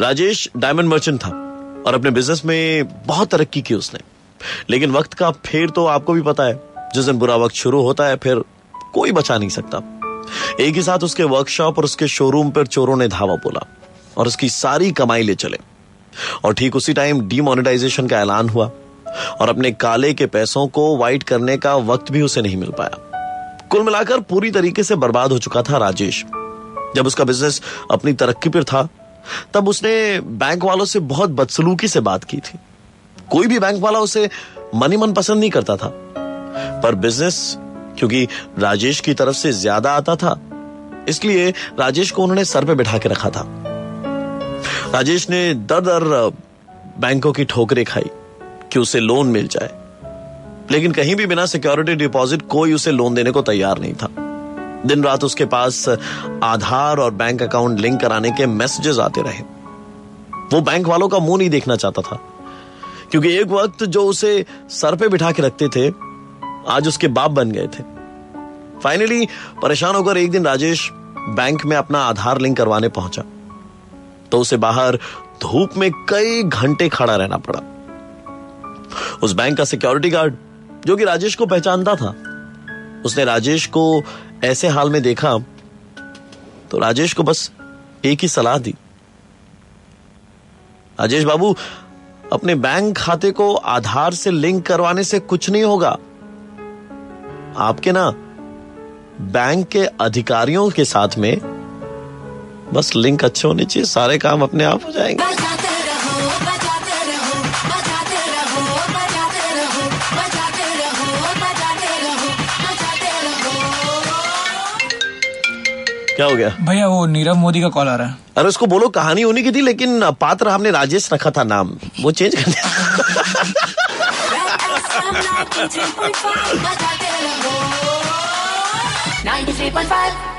Rajesh diamond merchant था और अपने बिज़नेस में बहुत तरक्की की उसने। लेकिन वक्त का फेर तो आपको भी पता है, जिस दिन बुरा वक्त शुरू होता है, फिर कोई बचा नहीं सकता। एक ही साथ उसके वर्कशॉप और उसके शोरूम पर चोरों ने धावा बोला और उसकी सारी कमाई ले चले। और ठीक उसी टाइम डीमोनेटाइजेशन का ऐलान हुआ और अपने काले के पैसों को वाइट करने का वक्त भी उसे नहीं मिल पाया। कुल मिलाकर पूरी तरीके से बर्बाद हो चुका था राजेश। जब उसका बिज़नेस अपनी तरक्की पर था तब उसने बैंक वालों से बहुत बदसलूकी से बात की थी। कोई भी बैंक वाला उसे मनी मन पसंद नहीं करता था। पर बिज़नेस क्योंकि राजेश की तरफ़ से ज़्यादा आता था, इसलिए राजेश को उन्होंने सर पे बिठा के रखा था। राजेश ने दर दर बैंकों की ठोकरें खाई कि उसे लोन मिल जाए। लेकिन कहीं भी बिना सिक्योरिटी डिपॉजिट कोई उसे लोन देने को तैयार नहीं था। दिन रात उसके पास आधार और बैंक अकाउंट लिंक कराने के मैसेजेस आते रहे। वो बैंक वालों का मुँह नहीं देखना चाहता था, क्योंकि एक वक्त जो उसे सर पे बिठा के रखते थे, आज उसके बाप बन गए थे। फाइनली परेशान होकर एक दिन राजेश बैंक में अपना आधार लिंक करवाने पहुँचा। तो उसे बाहर धूप में कई घंटे खड़ा रहना पड़ा। उस बैंक का सिक्योरिटी गार्ड, जो कि राजेश को पहचानता था, उसने राजेश को ऐसे हाल में देखा तो राजेश को बस एक ही सलाह दी। राजेश बाबू, अपने बैंक खाते को आधार से लिंक करवाने से कुछ नहीं होगा। आपके ना बैंक के अधिकारियों के साथ में बस लिंक अच्छे होने चाहिए, सारे काम अपने आप हो जाएँगे। क्या हो गया? भैया वो नीरव मोदी का कॉल आ रहा है। अरे उसको बोलो कहानी होने की थी लेकिन पात्र हमने राजेश रखा था नाम। वो चेंज कर दिया। Ninety-three point five.